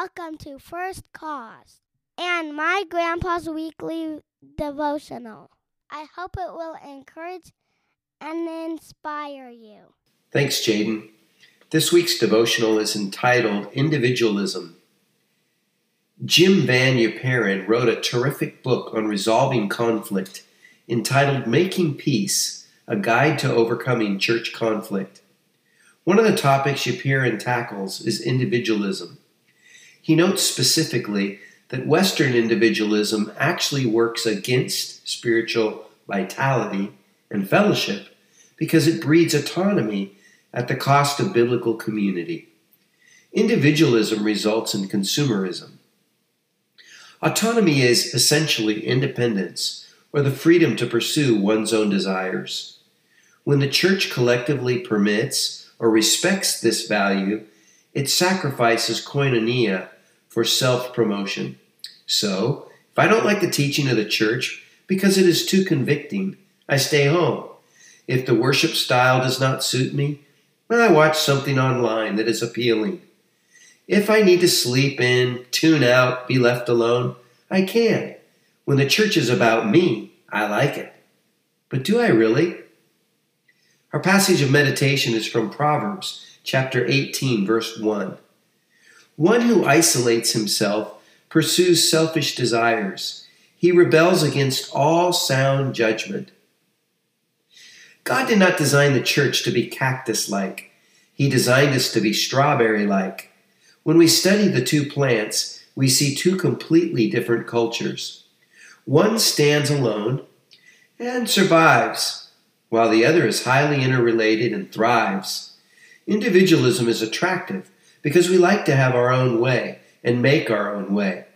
welcome to First Cause and my grandpa's weekly devotional. I hope it will encourage and inspire you. Thanks, Jaden. This week's devotional is entitled Individualism. Jim Van Yperen wrote a terrific book on resolving conflict entitled Making Peace A Guide to Overcoming Church Conflict. One of the topics Yperen tackles is individualism. He notes specifically that Western individualism actually works against spiritual vitality and fellowship because it breeds autonomy at the cost of biblical community. Individualism results in consumerism. Autonomy is essentially independence or the freedom to pursue one's own desires. When the church collectively permits or respects this value, it sacrifices koinonia for self promotion. So, if I don't like the teaching of the church because it is too convicting, I stay home. If the worship style does not suit me, I watch something online that is appealing. If I need to sleep in, tune out, be left alone, I can. When the church is about me, I like it. But do I really? Our passage of meditation is from Proverbs chapter 18, verse 1. One who isolates himself pursues selfish desires. He rebels against all sound judgment. God did not design the church to be cactus like, He designed us to be strawberry like. When we study the two plants, we see two completely different cultures. One stands alone and survives, while the other is highly interrelated and thrives. Individualism is attractive because we like to have our own way and make our own way.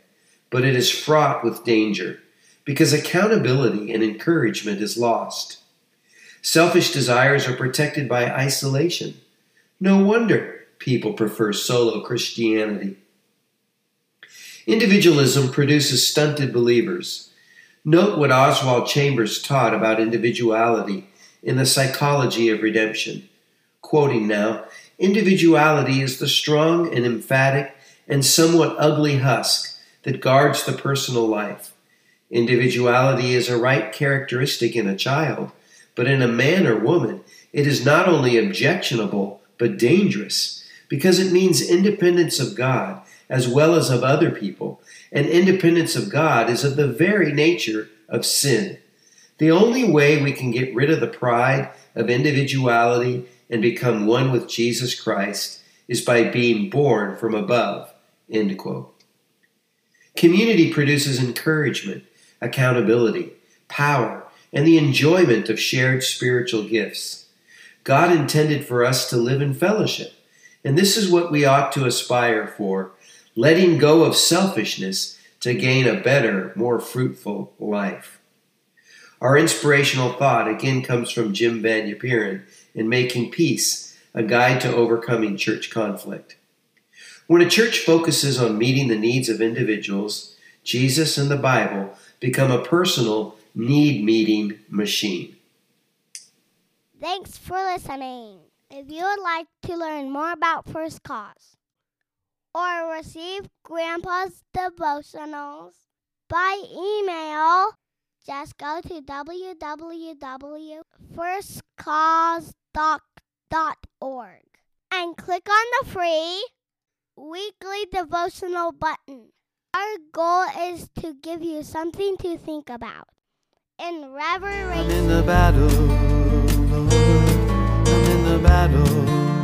But it is fraught with danger because accountability and encouragement is lost. Selfish desires are protected by isolation. No wonder people prefer solo Christianity. Individualism produces stunted believers. Note what Oswald Chambers taught about individuality in The Psychology of Redemption. Quoting now, Individuality is the strong and emphatic and somewhat ugly husk that guards the personal life. Individuality is a right characteristic in a child, but in a man or woman, it is not only objectionable, but dangerous, because it means independence of God as well as of other people, and independence of God is of the very nature of sin. The only way we can get rid of the pride of individuality and become one with Jesus Christ is by being born from above. End quote. Community produces encouragement, accountability, power, and the enjoyment of shared spiritual gifts. God intended for us to live in fellowship, and this is what we ought to aspire for, letting go of selfishness to gain a better, more fruitful life. Our inspirational thought again comes from Jim Van Yperen in Making Peace, a guide to overcoming church conflict. When a church focuses on meeting the needs of individuals, Jesus and the Bible become a personal need meeting machine. Thanks for listening. If you would like to learn more about First Cause or receive Grandpa's devotionals by email, just go to and click on the free weekly devotional button. Our goal is to give you something to think about. In reverence. I'm in the battle, I'm in the battle.